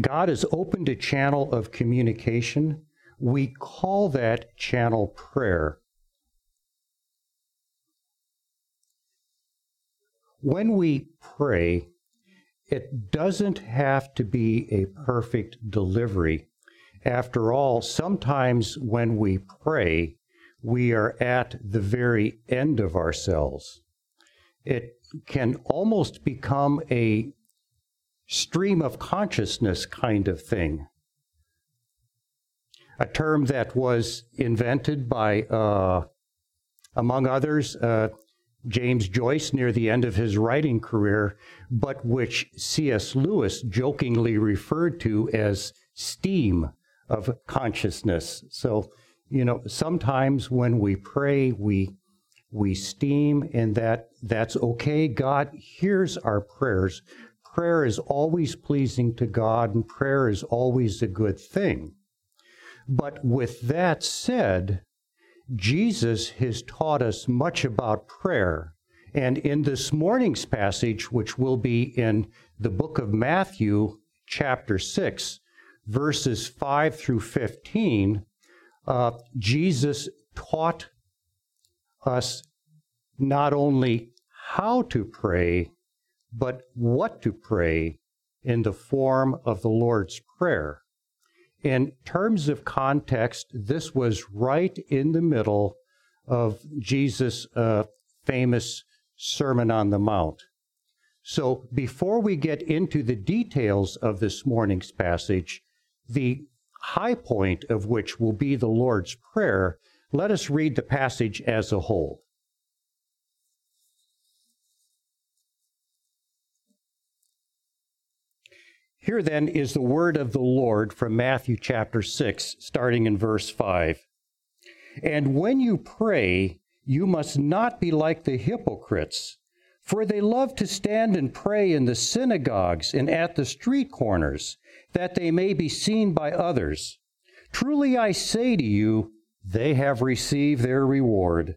God has opened a channel of communication. We call that channel prayer. When we pray, it doesn't have to be a perfect delivery. After all, sometimes when we pray, we are at the very end of ourselves. It can almost become a stream of consciousness kind of thing. A term that was invented by, uh, among others, uh, James Joyce near the end of his writing career, but which C.S. Lewis jokingly referred to as steam of consciousness. So, you know, sometimes when we pray, we we steam and that that's okay. God hears our prayers. Prayer is always pleasing to God and prayer is always a good thing. But with that said, Jesus has taught us much about prayer. And in this morning's passage, which will be in the book of Matthew, chapter 6, verses 5 through 15, uh, Jesus taught us not only how to pray, but what to pray in the form of the Lord's Prayer. In terms of context, this was right in the middle of Jesus' uh, famous Sermon on the Mount. So before we get into the details of this morning's passage, the high point of which will be the Lord's Prayer, let us read the passage as a whole. Here then is the word of the Lord from Matthew chapter 6, starting in verse 5. And when you pray, you must not be like the hypocrites, for they love to stand and pray in the synagogues and at the street corners, that they may be seen by others. Truly I say to you, they have received their reward.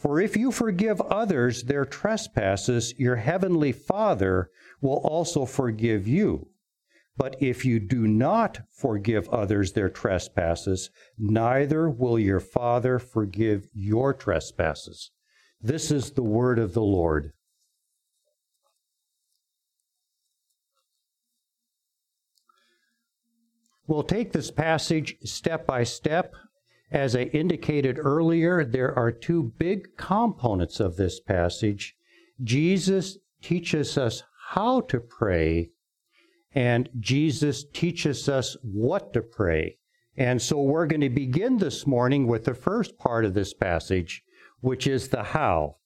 For if you forgive others their trespasses, your heavenly Father will also forgive you. But if you do not forgive others their trespasses, neither will your Father forgive your trespasses. This is the word of the Lord. We'll take this passage step by step. As I indicated earlier, there are two big components of this passage. Jesus teaches us how to pray, and Jesus teaches us what to pray. And so we're going to begin this morning with the first part of this passage, which is the how.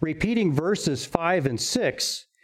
Repeating verses 5 and 6,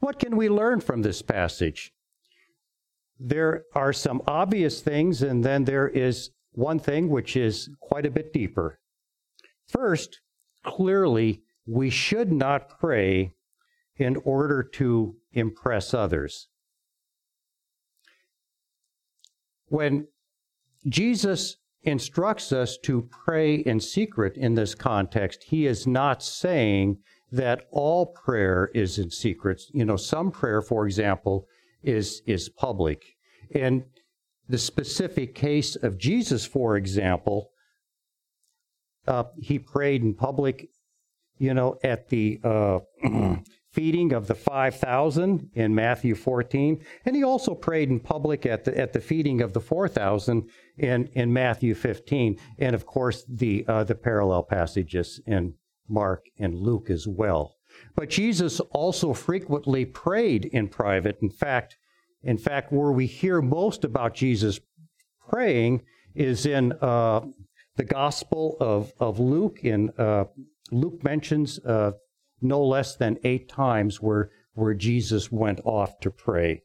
What can we learn from this passage? There are some obvious things, and then there is one thing which is quite a bit deeper. First, clearly, we should not pray in order to impress others. When Jesus instructs us to pray in secret in this context, he is not saying that all prayer is in secret. You know, some prayer, for example, is, is public. And the specific case of Jesus, for example, uh, he prayed in public, you know, at the uh, feeding of the 5,000 in Matthew 14. And he also prayed in public at the, at the feeding of the 4,000 in, in Matthew 15. And of course, the, uh, the parallel passages in Mark and Luke as well. But Jesus also frequently prayed in private. In fact, in fact, where we hear most about Jesus praying is in uh, the Gospel of, of Luke. In uh, Luke mentions uh, no less than eight times where, where Jesus went off to pray.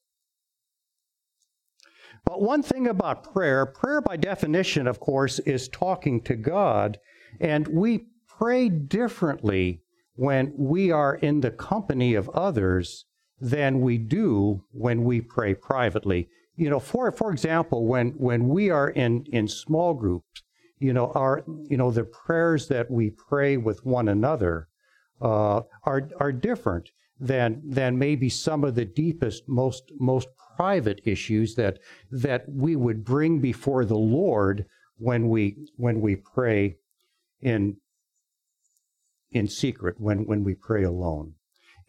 But one thing about prayer, prayer by definition, of course, is talking to God, and we pray differently when we are in the company of others than we do when we pray privately. You know, for for example, when when we are in in small groups, you know, our you know the prayers that we pray with one another uh, are are different than than maybe some of the deepest, most most private issues that that we would bring before the Lord when we when we pray in in secret when when we pray alone.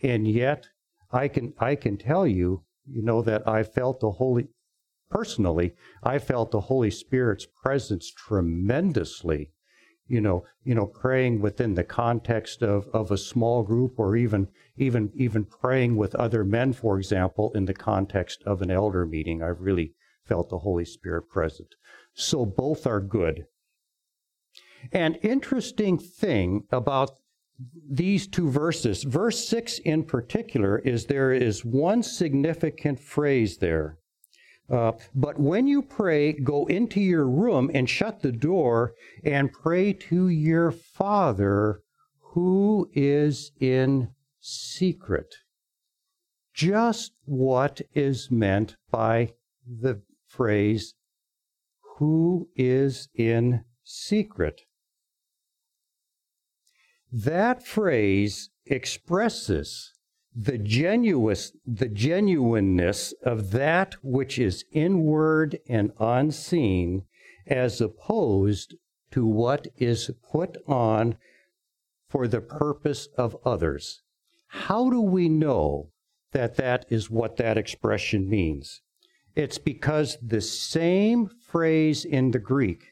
And yet I can I can tell you, you know, that I felt the Holy personally, I felt the Holy Spirit's presence tremendously. You know, you know, praying within the context of, of a small group or even even even praying with other men, for example, in the context of an elder meeting. I really felt the Holy Spirit present. So both are good. An interesting thing about these two verses, verse 6 in particular, is there is one significant phrase there. Uh, but when you pray, go into your room and shut the door and pray to your Father who is in secret. Just what is meant by the phrase, who is in secret? That phrase expresses the genuous, the genuineness of that which is inward and unseen, as opposed to what is put on for the purpose of others. How do we know that that is what that expression means? It's because the same phrase in the Greek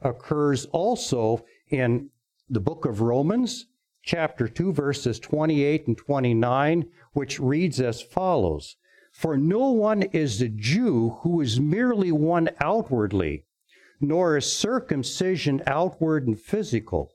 occurs also in the book of Romans, chapter 2, verses 28 and 29, which reads as follows For no one is a Jew who is merely one outwardly, nor is circumcision outward and physical,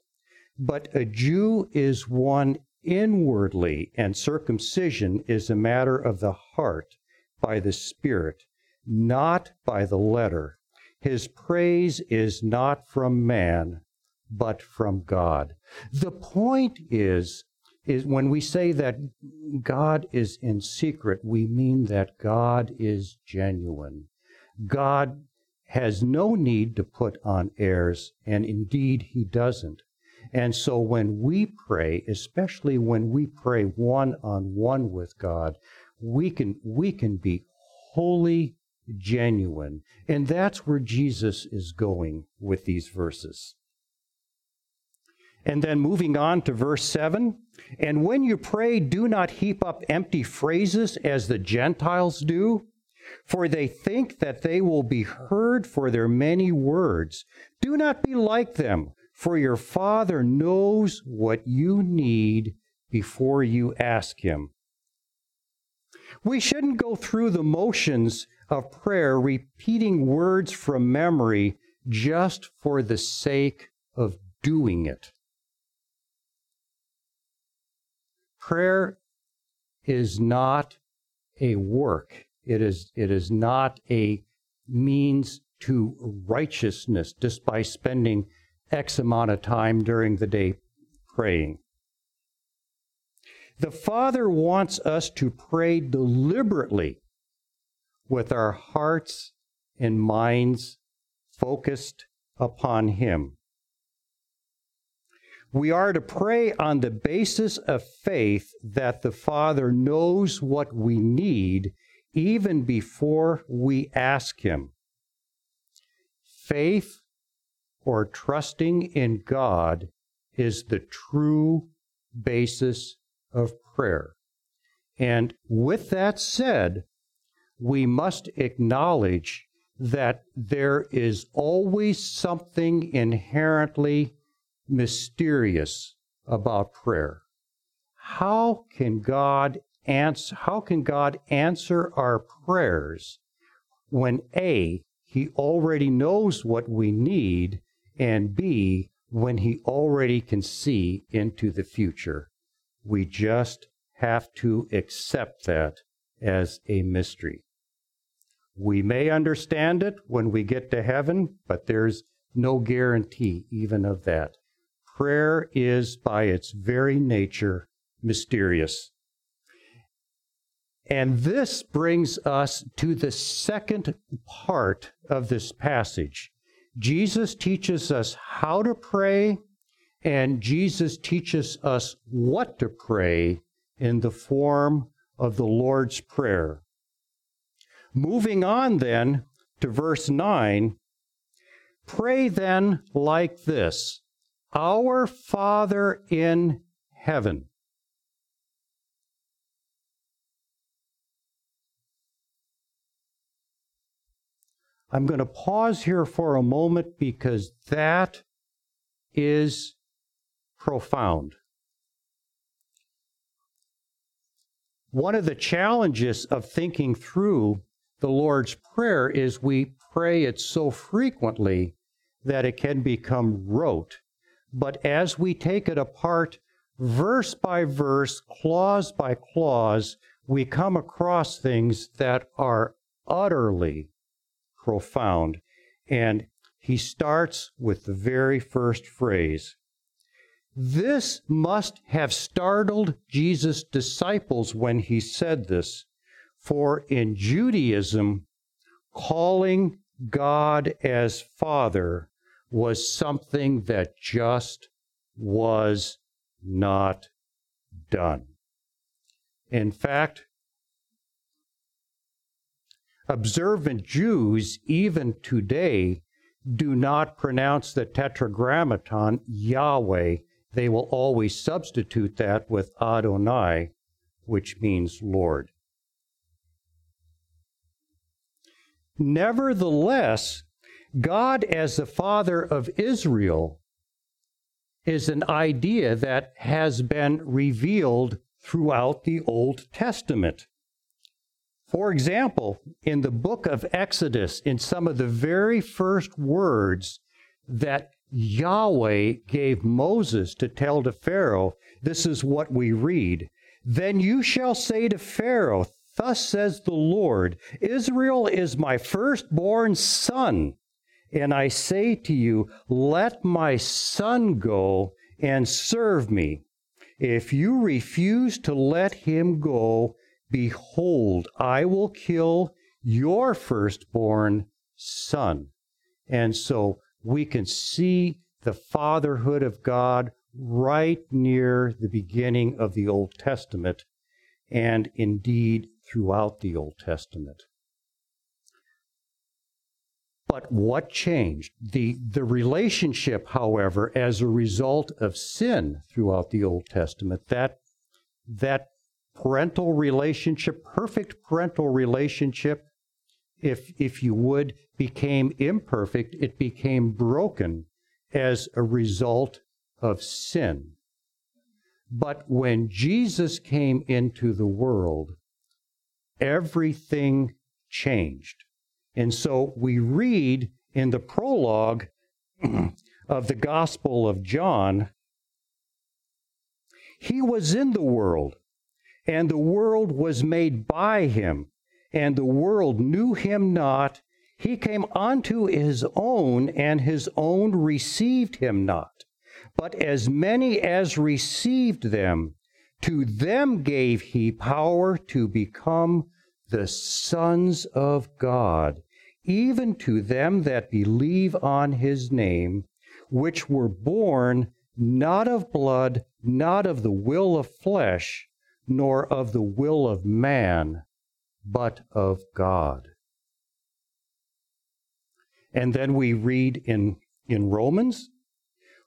but a Jew is one inwardly, and circumcision is a matter of the heart by the Spirit, not by the letter. His praise is not from man but from God. The point is, is when we say that God is in secret, we mean that God is genuine. God has no need to put on airs, and indeed he doesn't. And so when we pray, especially when we pray one on one with God, we can, we can be wholly genuine. And that's where Jesus is going with these verses. And then moving on to verse 7 And when you pray, do not heap up empty phrases as the Gentiles do, for they think that they will be heard for their many words. Do not be like them, for your Father knows what you need before you ask Him. We shouldn't go through the motions of prayer repeating words from memory just for the sake of doing it. Prayer is not a work. It is, it is not a means to righteousness just by spending X amount of time during the day praying. The Father wants us to pray deliberately with our hearts and minds focused upon Him. We are to pray on the basis of faith that the Father knows what we need even before we ask Him. Faith or trusting in God is the true basis of prayer. And with that said, we must acknowledge that there is always something inherently mysterious about prayer. How can God answer how can God answer our prayers when A he already knows what we need and B when he already can see into the future? We just have to accept that as a mystery. We may understand it when we get to heaven, but there's no guarantee even of that. Prayer is, by its very nature, mysterious. And this brings us to the second part of this passage. Jesus teaches us how to pray and Jesus teaches us what to pray in the form of the Lord's Prayer. Moving on then to verse 9 Pray then like this Our Father in heaven. I'm going to pause here for a moment because that is profound. One of the challenges of thinking through the Lord's Prayer is we pray it so frequently that it can become rote. But as we take it apart, verse by verse, clause by clause, we come across things that are utterly profound. And he starts with the very first phrase this must have startled Jesus' disciples when he said this, for in Judaism, calling God as Father was something that just was not done. In fact, observant Jews, even today, do not pronounce the tetragrammaton Yahweh they will always substitute that with Adonai, which means Lord. Nevertheless, God as the Father of Israel is an idea that has been revealed throughout the Old Testament. For example, in the book of Exodus, in some of the very first words that Yahweh gave Moses to tell to Pharaoh, this is what we read. Then you shall say to Pharaoh, Thus says the Lord, Israel is my firstborn son. And I say to you, Let my son go and serve me. If you refuse to let him go, behold, I will kill your firstborn son. And so we can see the fatherhood of God right near the beginning of the Old Testament and indeed throughout the Old Testament. But what changed? The, the relationship, however, as a result of sin throughout the Old Testament, that, that parental relationship, perfect parental relationship, if, if you would, became imperfect, it became broken as a result of sin. But when Jesus came into the world, everything changed. And so we read in the prologue of the Gospel of John He was in the world, and the world was made by him, and the world knew him not. He came unto his own, and his own received him not. But as many as received them, to them gave he power to become the sons of God, even to them that believe on his name, which were born not of blood, not of the will of flesh, nor of the will of man, but of God. And then we read in, in Romans,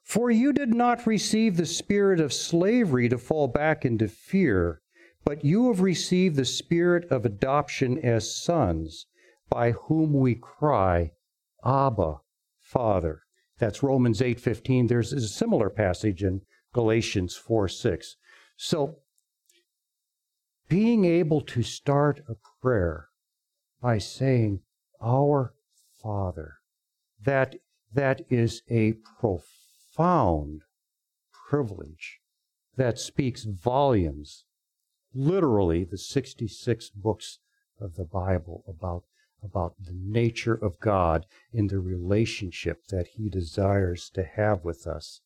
For you did not receive the spirit of slavery to fall back into fear, but you have received the spirit of adoption as sons, by whom we cry, Abba, Father. That's Romans 8:15. There's a similar passage in Galatians 4:6. So being able to start a prayer by saying, Our Father. That, that is a profound privilege that speaks volumes, literally the 66 books of the Bible about, about the nature of God in the relationship that He desires to have with us.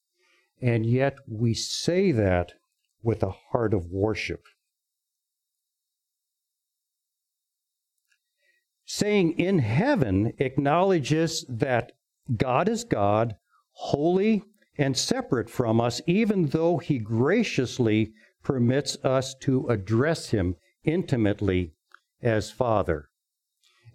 And yet we say that with a heart of worship. saying in heaven acknowledges that God is God, holy and separate from us, even though he graciously permits us to address him intimately as Father.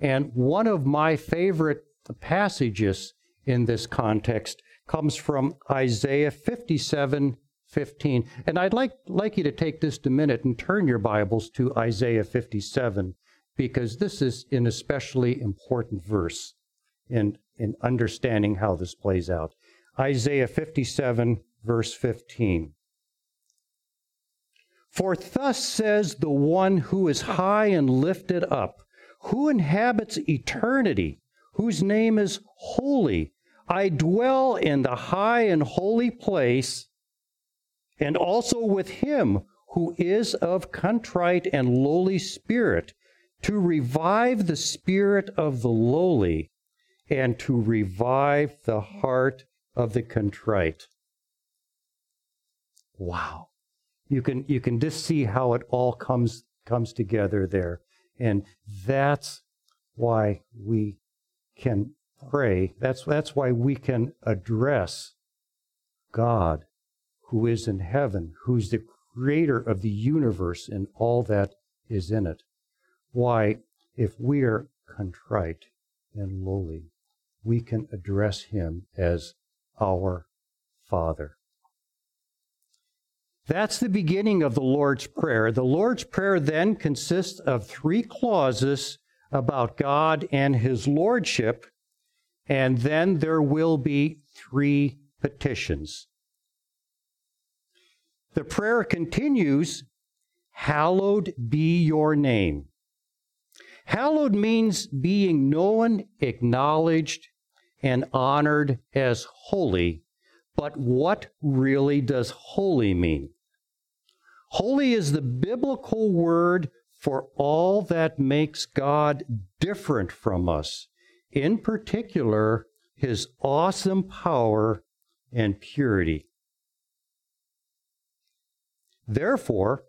And one of my favorite passages in this context comes from Isaiah 57 15. And I'd like, like you to take just a minute and turn your Bibles to Isaiah 57 because this is an especially important verse in, in understanding how this plays out. Isaiah 57, verse 15. For thus says the one who is high and lifted up, who inhabits eternity, whose name is holy. I dwell in the high and holy place, and also with him who is of contrite and lowly spirit, to revive the spirit of the lowly and to revive the heart of the contrite. Wow. You can you can just see how it all comes comes together there. And that's why we can pray. That's that's why we can address God who is in heaven, who's the creator of the universe and all that is in it why, if we are contrite and lowly, we can address him as our Father. That's the beginning of the Lord's Prayer. The Lord's Prayer then consists of three clauses about God and his lordship, and then there will be three petitions. The prayer continues Hallowed be your name. Hallowed means being known, acknowledged, and honored as holy. But what really does holy mean? Holy is the biblical word for all that makes God different from us, in particular, his awesome power and purity. Therefore,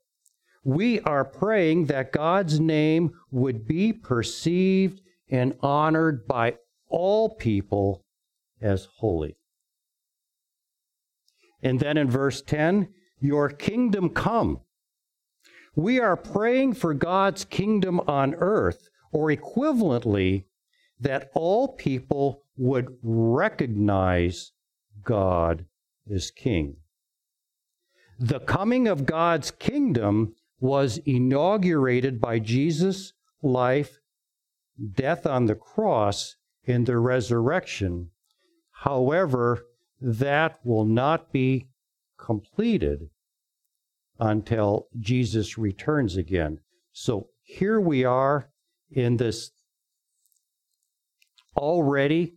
we are praying that God's name would be perceived and honored by all people as holy. And then in verse 10, your kingdom come. We are praying for God's kingdom on earth, or equivalently, that all people would recognize God as king. The coming of God's kingdom was inaugurated by Jesus' life, death on the cross, and the resurrection. However, that will not be completed until Jesus returns again. So here we are in this already,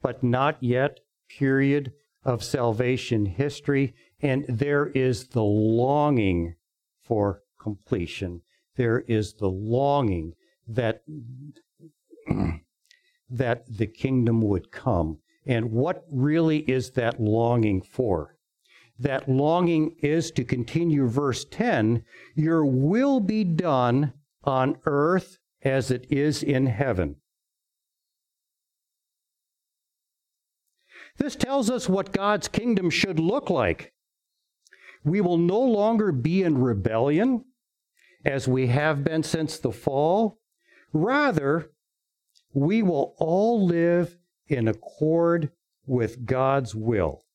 but not yet period of salvation history, and there is the longing for completion. There is the longing that that the kingdom would come. And what really is that longing for? That longing is to continue verse 10 Your will be done on earth as it is in heaven. This tells us what God's kingdom should look like. We will no longer be in rebellion as we have been since the fall. Rather, we will all live in accord with God's will.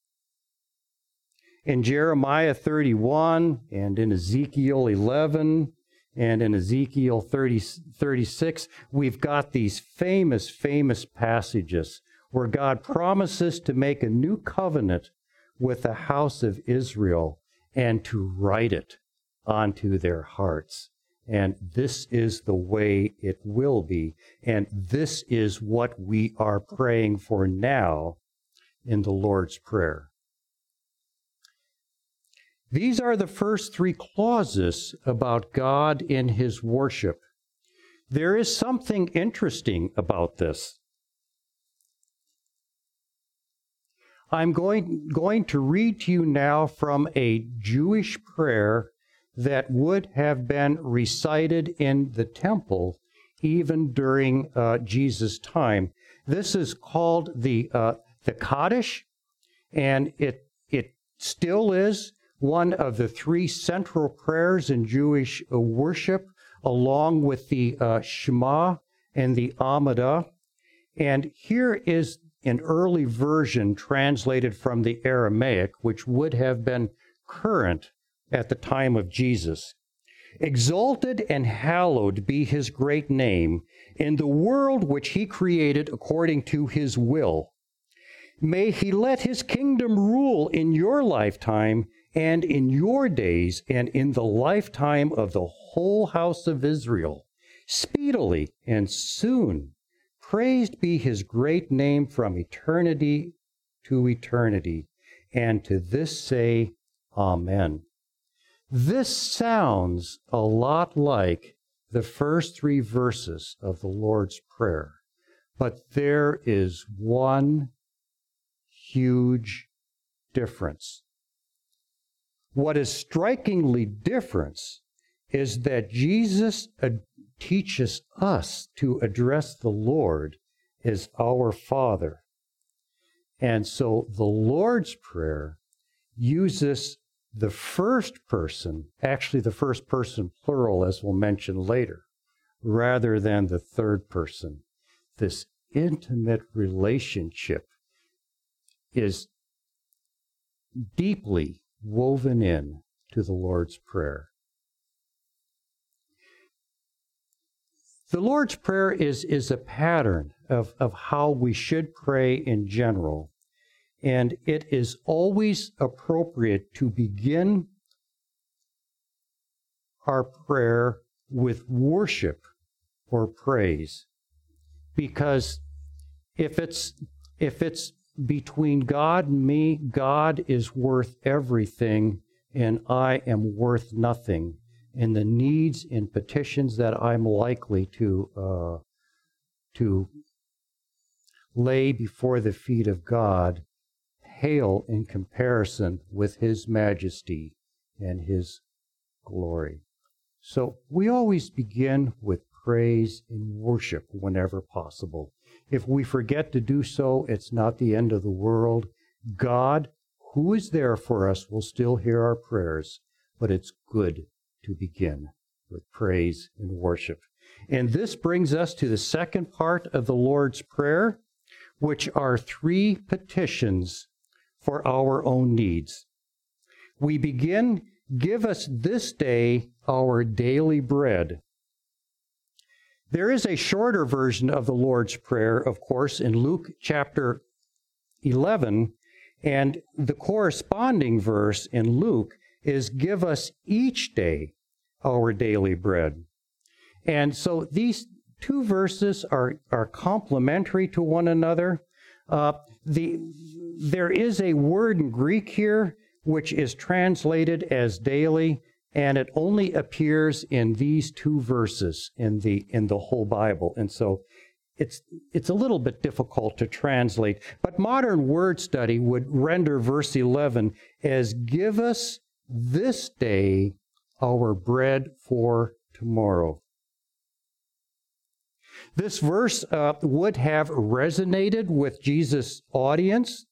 In Jeremiah 31 and in Ezekiel 11 and in Ezekiel 30, 36, we've got these famous, famous passages where God promises to make a new covenant with the house of Israel and to write it onto their hearts. And this is the way it will be. And this is what we are praying for now in the Lord's Prayer. These are the first three clauses about God in his worship. There is something interesting about this. I'm going, going to read to you now from a Jewish prayer that would have been recited in the temple even during uh, Jesus' time. This is called the, uh, the Kaddish, and it, it still is one of the three central prayers in Jewish uh, worship, along with the uh, Shema and the Amidah. And here is an early version translated from the Aramaic, which would have been current at the time of Jesus. Exalted and hallowed be his great name in the world which he created according to his will. May he let his kingdom rule in your lifetime and in your days and in the lifetime of the whole house of Israel, speedily and soon. Praised be his great name from eternity to eternity. And to this say, Amen. This sounds a lot like the first three verses of the Lord's Prayer, but there is one huge difference. What is strikingly different is that Jesus uh, teaches us to address the Lord as our Father. And so the Lord's Prayer uses the first person, actually the first person plural, as we'll mention later, rather than the third person. This intimate relationship is deeply woven in to the Lord's Prayer. The Lord's Prayer is, is a pattern of, of how we should pray in general. And it is always appropriate to begin our prayer with worship or praise. Because if it's, if it's between God and me, God is worth everything and I am worth nothing and the needs and petitions that I'm likely to uh, to lay before the feet of God pale in comparison with His majesty and His glory. So we always begin with praise and worship whenever possible. If we forget to do so, it's not the end of the world. God, who is there for us, will still hear our prayers, but it's good to begin with praise and worship. And this brings us to the second part of the Lord's Prayer, which are three petitions for our own needs. We begin, Give us this day our daily bread. There is a shorter version of the Lord's Prayer, of course, in Luke chapter 11, and the corresponding verse in Luke is give us each day our daily bread. And so these two verses are, are complementary to one another. Uh, the, there is a word in Greek here which is translated as daily, and it only appears in these two verses in the, in the whole Bible. And so it's it's a little bit difficult to translate, but modern word study would render verse 11 as give us this day our bread for tomorrow. This verse uh, would have resonated with Jesus' audience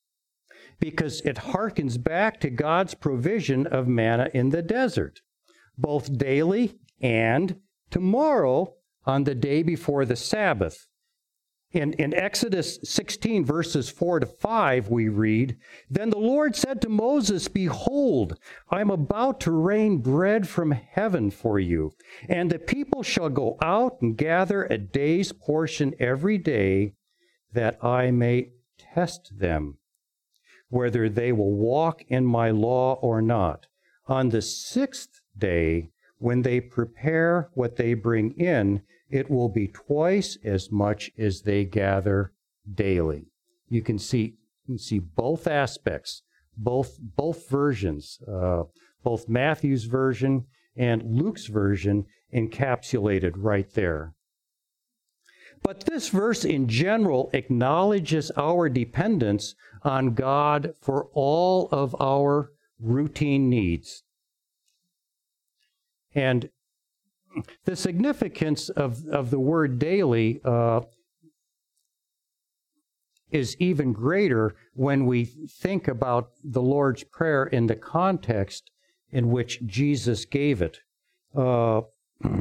because it harkens back to God's provision of manna in the desert, both daily and tomorrow on the day before the Sabbath. In, in Exodus 16, verses 4 to 5, we read Then the Lord said to Moses, Behold, I am about to rain bread from heaven for you, and the people shall go out and gather a day's portion every day, that I may test them, whether they will walk in my law or not. On the sixth day, when they prepare what they bring in, it will be twice as much as they gather daily. You can see, you can see both aspects, both, both versions, uh, both Matthew's version and Luke's version encapsulated right there. But this verse in general acknowledges our dependence on God for all of our routine needs. And the significance of, of the word daily uh, is even greater when we think about the Lord's Prayer in the context in which Jesus gave it. Uh,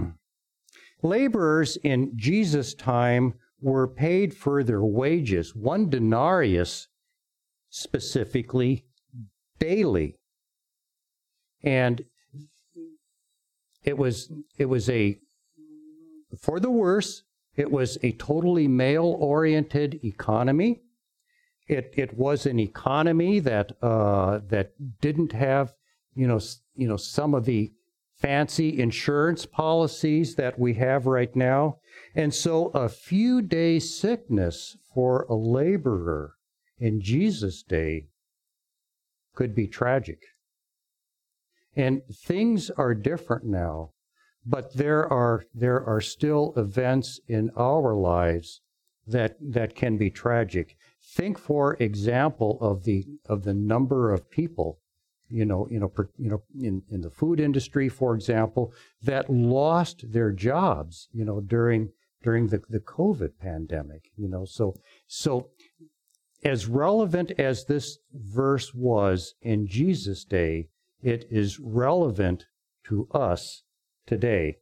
laborers in Jesus' time were paid for their wages, one denarius specifically, daily. And it was it was a for the worse. It was a totally male-oriented economy. It it was an economy that uh, that didn't have you know you know some of the fancy insurance policies that we have right now, and so a few days sickness for a laborer in Jesus' day could be tragic. And things are different now, but there are there are still events in our lives that that can be tragic. Think, for example, of the of the number of people, you know, you know, per, you know, in, in the food industry, for example, that lost their jobs, you know, during during the, the COVID pandemic, you know. So so as relevant as this verse was in Jesus' day, it is relevant to us today.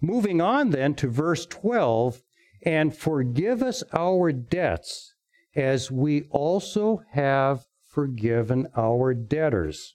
Moving on then to verse 12, and forgive us our debts as we also have forgiven our debtors.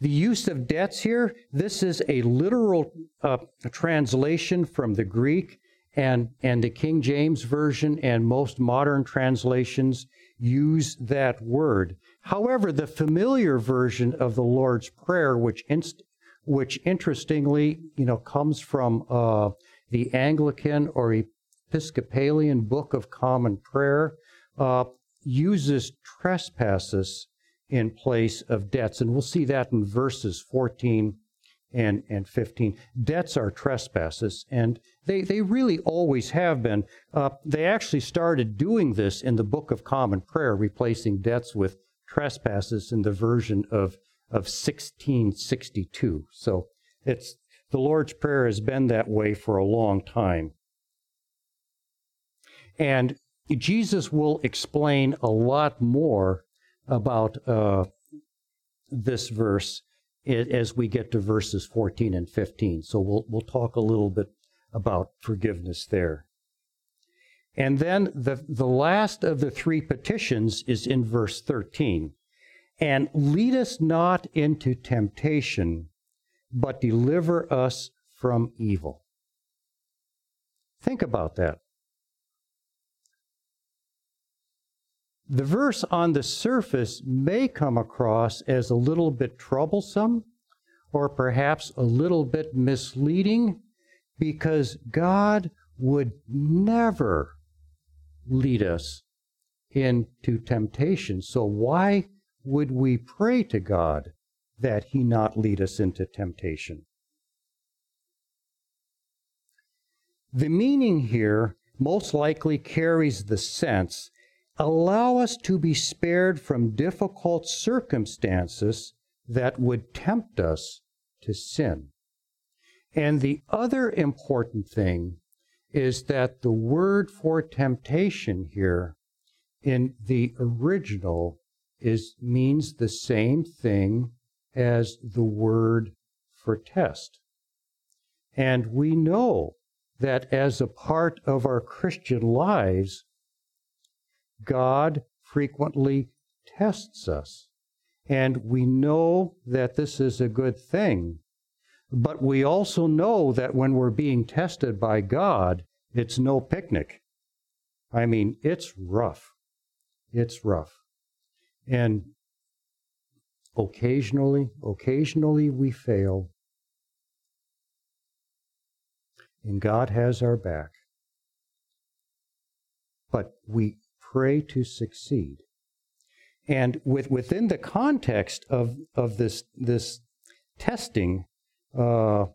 The use of debts here, this is a literal uh, translation from the Greek and, and the King James Version and most modern translations use that word. However, the familiar version of the Lord's Prayer, which inst- which interestingly, you know, comes from uh, the Anglican or Episcopalian Book of Common Prayer, uh, uses trespasses in place of debts, and we'll see that in verses 14 and, and 15. Debts are trespasses, and they, they really always have been. Uh, they actually started doing this in the Book of Common Prayer, replacing debts with trespasses in the version of, of 1662. So it's the Lord's Prayer has been that way for a long time. And Jesus will explain a lot more about uh, this verse as we get to verses 14 and 15. So we'll, we'll talk a little bit about forgiveness there. And then the, the last of the three petitions is in verse 13. And lead us not into temptation, but deliver us from evil. Think about that. The verse on the surface may come across as a little bit troublesome or perhaps a little bit misleading because God would never lead us into temptation. So, why would we pray to God that He not lead us into temptation? The meaning here most likely carries the sense allow us to be spared from difficult circumstances that would tempt us to sin. And the other important thing is that the word for temptation here in the original is means the same thing as the word for test. And we know that as a part of our Christian lives, God frequently tests us. And we know that this is a good thing. But we also know that when we're being tested by God, it's no picnic. I mean, it's rough. It's rough. And occasionally, occasionally we fail. And God has our back. But we pray to succeed. And with, within the context of, of this, this testing, uh,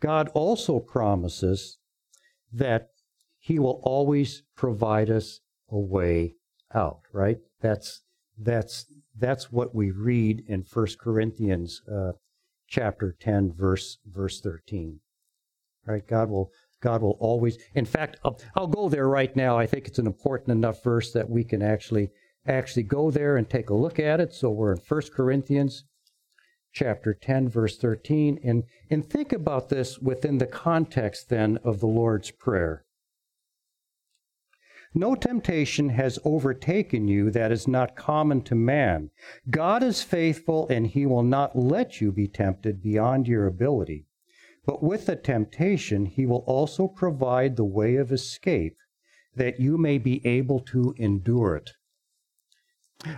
God also promises that He will always provide us a way out, right? That's, that's, that's what we read in 1 Corinthians uh, chapter 10, verse, verse 13. Right? God will God will always, in fact, I'll, I'll, go there right now. I think it's an important enough verse that we can actually actually go there and take a look at it. So we're in 1 Corinthians chapter 10, verse 13, and, and think about this within the context then of the Lord's Prayer. No temptation has overtaken you that is not common to man. God is faithful, and he will not let you be tempted beyond your ability. But with the temptation, he will also provide the way of escape that you may be able to endure it.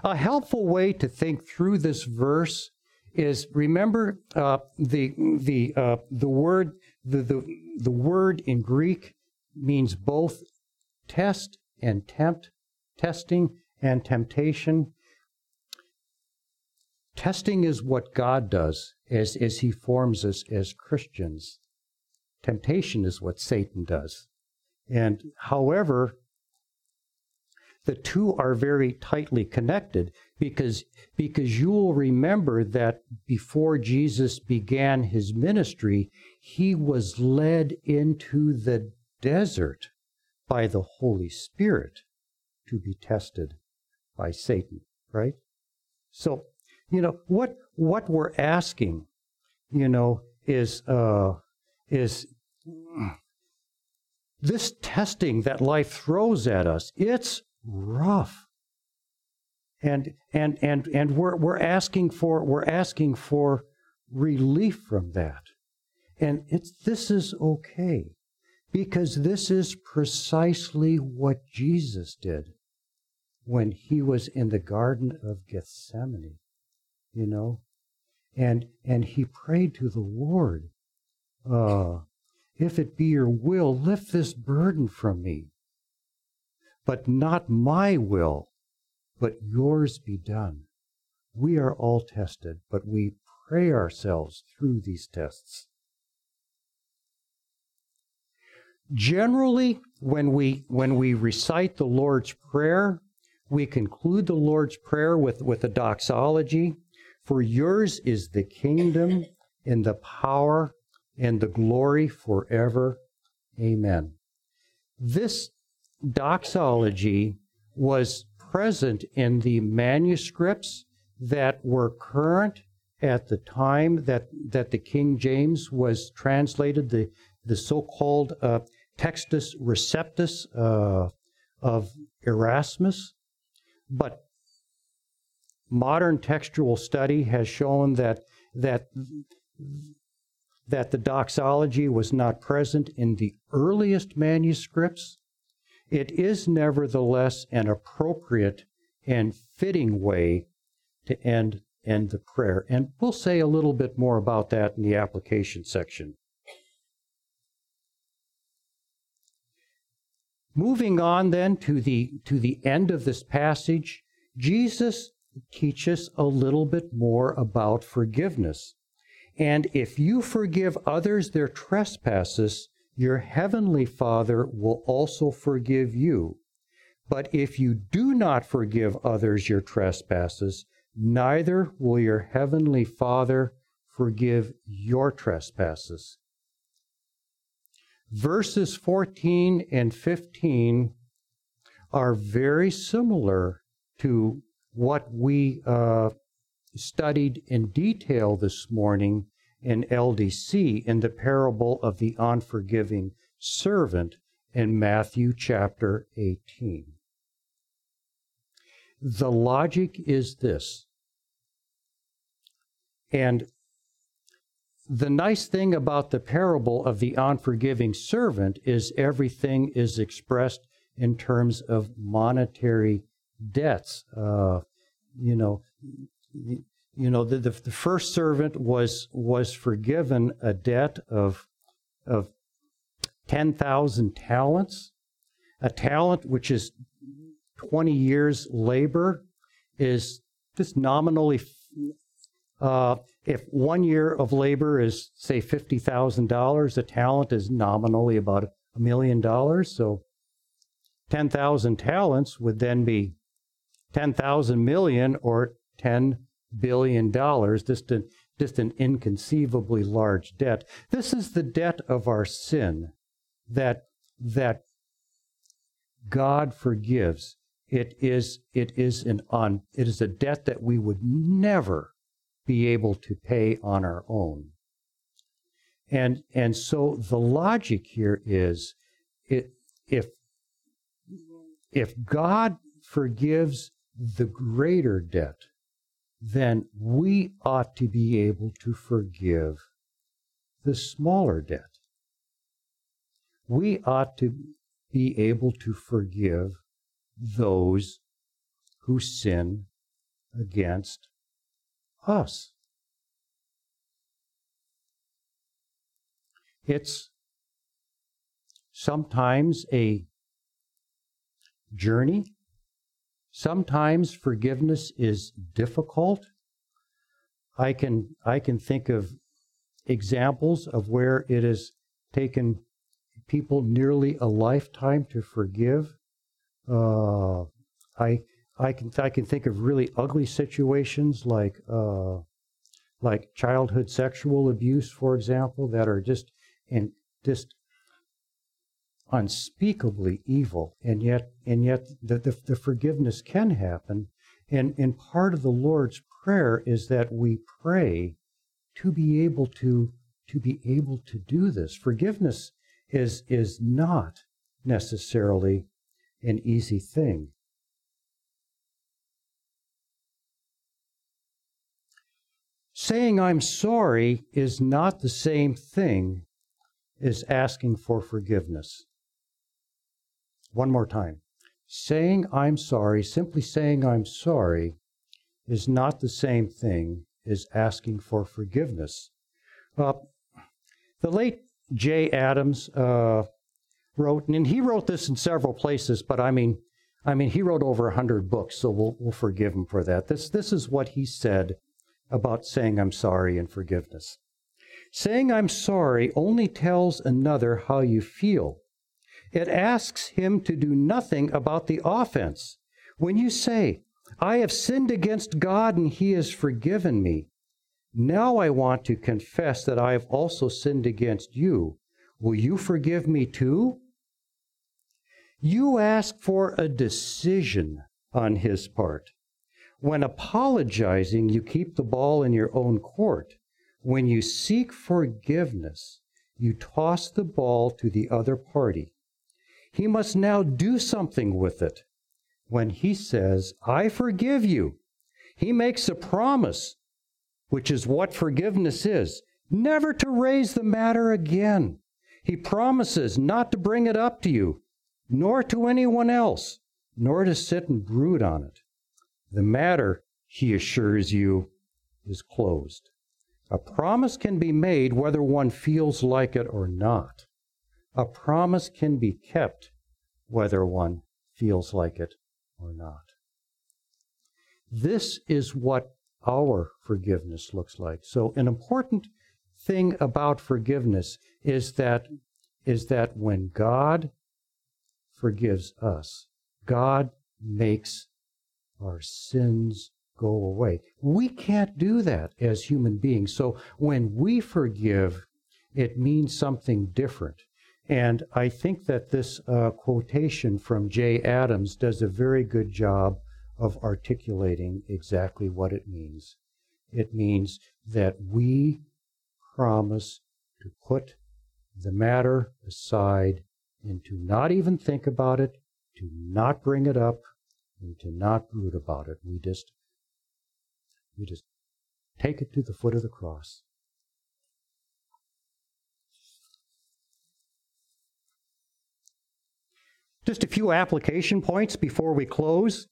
A helpful way to think through this verse is remember uh, the the uh, the word the, the the word in Greek means both test and tempt, testing and temptation. Testing is what God does as, as He forms us as Christians. Temptation is what Satan does. And however, the two are very tightly connected because, because you will remember that before Jesus began his ministry, he was led into the desert by the Holy Spirit to be tested by Satan, right? So you know what what we're asking, you know, is uh, is this testing that life throws at us. It's rough, and and and and we're we're asking for we're asking for relief from that, and it's this is okay because this is precisely what Jesus did when he was in the Garden of Gethsemane you know. And and he prayed to the Lord, uh, if it be your will, lift this burden from me. But not my will, but yours be done. We are all tested, but we pray ourselves through these tests. Generally, when we when we recite the Lord's Prayer, we conclude the Lord's Prayer with, with a doxology. For yours is the kingdom and the power and the glory forever. Amen. This doxology was present in the manuscripts that were current at the time that, that the King James was translated, the, the so called uh, Textus Receptus uh, of Erasmus. But modern textual study has shown that that that the doxology was not present in the earliest manuscripts, it is nevertheless an appropriate and fitting way to end end the prayer. And we'll say a little bit more about that in the application section. Moving on then to the to the end of this passage, Jesus teach us a little bit more about forgiveness. And if you forgive others their trespasses, your heavenly Father will also forgive you. But if you do not forgive others your trespasses, neither will your heavenly Father forgive your trespasses. Verses 14 and 15 are very similar to what we uh, studied in detail this morning in LDC in the parable of the unforgiving servant in Matthew chapter 18. The logic is this. And the nice thing about the parable of the unforgiving servant is everything is expressed in terms of monetary debts. Uh, you know, you, know, the, the, the, first servant was was forgiven a debt of of ten thousand talents. A talent, which is twenty years' labor, is just nominally. Uh, if one year of labor is say fifty thousand dollars, a talent is nominally about a million dollars. So, ten thousand talents would then be 10,000 million or 10 billion dollars, just an, just an inconceivably large debt. This is the debt of our sin that, that God forgives. It is, it is an on, it is a debt that we would never be able to pay on our own. And, and so the logic here is it, if, if God forgives the greater debt, then we ought to be able to forgive the smaller debt. We ought to be able to forgive those who sin against us. It's sometimes a journey Sometimes forgiveness is difficult. I can, I can think of examples of where it has taken people nearly a lifetime to forgive. Uh, I, I, can, I can think of really ugly situations like, uh, like childhood sexual abuse, for example, that are just, and just unspeakably evil, and yet and yet the, the, the, forgiveness can happen. And, and part of the Lord's prayer is that we pray to be able to to be able to do this. Forgiveness is is not necessarily an easy thing. Saying I'm sorry is not the same thing as asking for forgiveness. One more time. Saying I'm sorry, simply saying I'm sorry, is not the same thing as asking for forgiveness. Uh, the late Jay Adams uh, wrote, and he wrote this in several places, but I mean, I mean, he wrote over a hundred books, so we'll, we'll forgive him for that. This, this is what he said about saying I'm sorry and forgiveness. Saying I'm sorry only tells another how you feel. It asks him to do nothing about the offense. When you say, I have sinned against God and he has forgiven me, now I want to confess that I have also sinned against you. Will you forgive me too? You ask for a decision on his part. When apologizing, you keep the ball in your own court. When you seek forgiveness, you toss the ball to the other party. He must now do something with it. When he says, I forgive you, he makes a promise, which is what forgiveness is, never to raise the matter again. He promises not to bring it up to you, nor to anyone else, nor to sit and brood on it. The matter, he assures you, is closed. A promise can be made whether one feels like it or not. A promise can be kept whether one feels like it or not. This is what our forgiveness looks like. So, an important thing about forgiveness is that is that when God forgives us, God makes our sins go away. We can't do that as human beings. So when we forgive, it means something different. And I think that this uh, quotation from Jay Adams does a very good job of articulating exactly what it means. It means that we promise to put the matter aside and to not even think about it, to not bring it up, and to not brood about it. We just we just take it to the foot of the cross. Just a few application points before we close.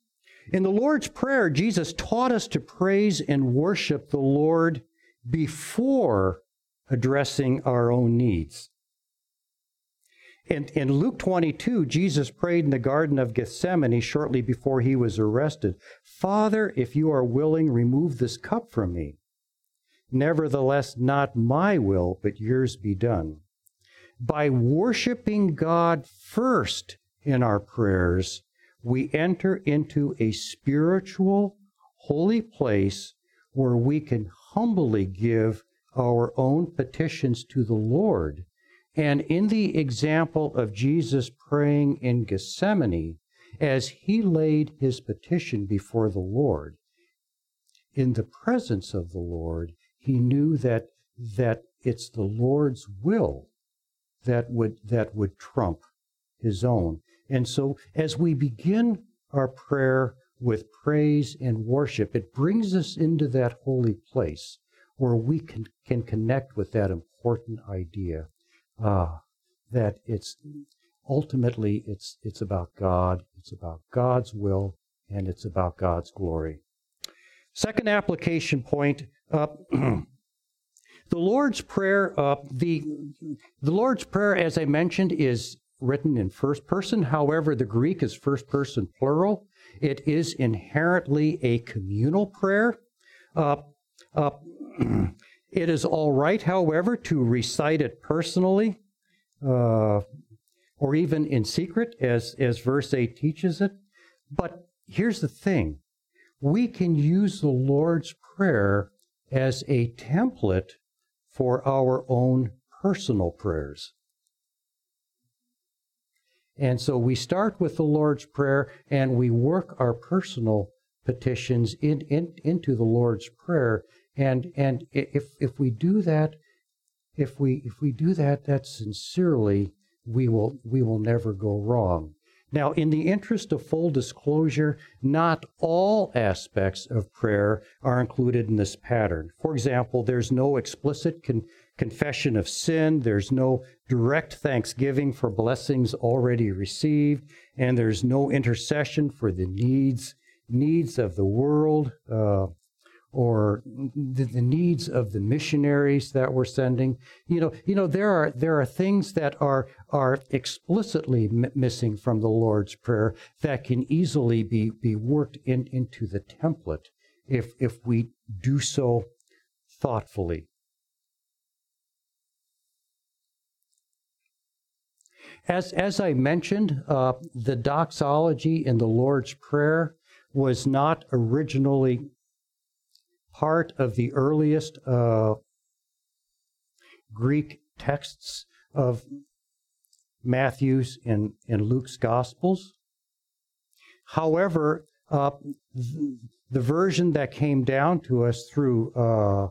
In the Lord's Prayer, Jesus taught us to praise and worship the Lord before addressing our own needs. In, in Luke 22, Jesus prayed in the Garden of Gethsemane shortly before he was arrested Father, if you are willing, remove this cup from me. Nevertheless, not my will, but yours be done. By worshiping God first in our prayers, we enter into a spiritual, holy place where we can humbly give our own petitions to the Lord and in the example of Jesus praying in Gethsemane, as he laid his petition before the Lord, in the presence of the Lord, he knew that, that it's the Lord's will that would, that would trump his own. And so as we begin our prayer with praise and worship, it brings us into that holy place where we can, can connect with that important idea uh, that it's ultimately it's it's about God, it's about God's will, and it's about God's glory. Second application point. Uh, the Lord's Prayer, uh, the the Lord's Prayer, as I mentioned, is written in first person. However, the Greek is first person plural. It is inherently a communal prayer. Uh, uh It is all right, however, to recite it personally uh, or even in secret, as, as verse 8 teaches it. But here's the thing we can use the Lord's Prayer as a template for our own personal prayers. And so we start with the Lord's Prayer and we work our personal petitions in, in, into the Lord's Prayer and and if if we do that, if we if we do that that sincerely, we will we will never go wrong. Now, in the interest of full disclosure, not all aspects of prayer are included in this pattern. For example, there's no explicit con- confession of sin, there's no direct thanksgiving for blessings already received, and there's no intercession for the needs needs of the world. Uh, or the, the, needs of the missionaries that we're sending. You know, you know there are there are things that are are explicitly m- missing from the Lord's prayer that can easily be be worked in, into the template if if we do so thoughtfully. As, as I mentioned, uh, the doxology in the Lord's Prayer was not originally part of the earliest uh, Greek texts of Matthew's and, and Luke's Gospels. However, uh, the version that came down to us through uh,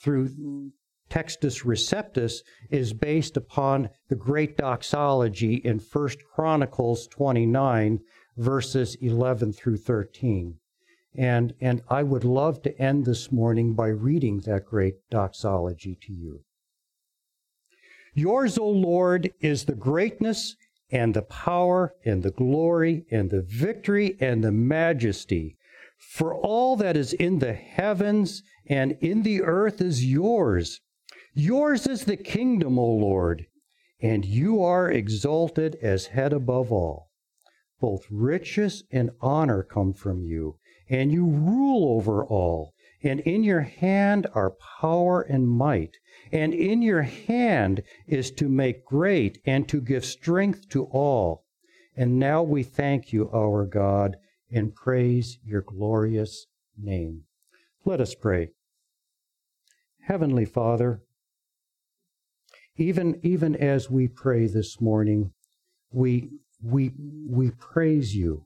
through Textus Receptus is based upon the great doxology in 1 Chronicles 29, verses 11 through 13. And, and I would love to end this morning by reading that great doxology to you. Yours, O Lord, is the greatness and the power and the glory and the victory and the majesty. For all that is in the heavens and in the earth is yours. Yours is the kingdom, O Lord, and you are exalted as head above all. Both riches and honor come from you and you rule over all. And in your hand are power and might. And in your hand is to make great and to give strength to all. And now we thank you, our God, and praise your glorious name. Let us pray. Heavenly Father, even, even as we pray this morning, we, we, we praise you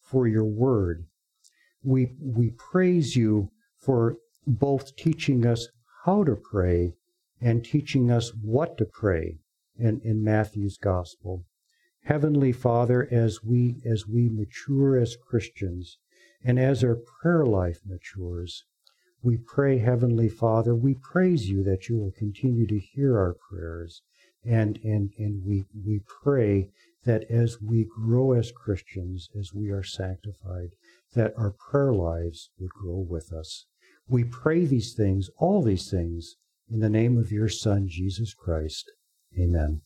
for your word. We, we praise you for both teaching us how to pray and teaching us what to pray in, in Matthew's gospel. Heavenly Father, as we as we mature as Christians and as our prayer life matures, we pray, Heavenly Father, we praise you that you will continue to hear our prayers. And, and, and we, we pray that as we grow as Christians, as we are sanctified, that our prayer lives would grow with us. We pray these things, all these things, in the name of your Son, Jesus Christ. Amen.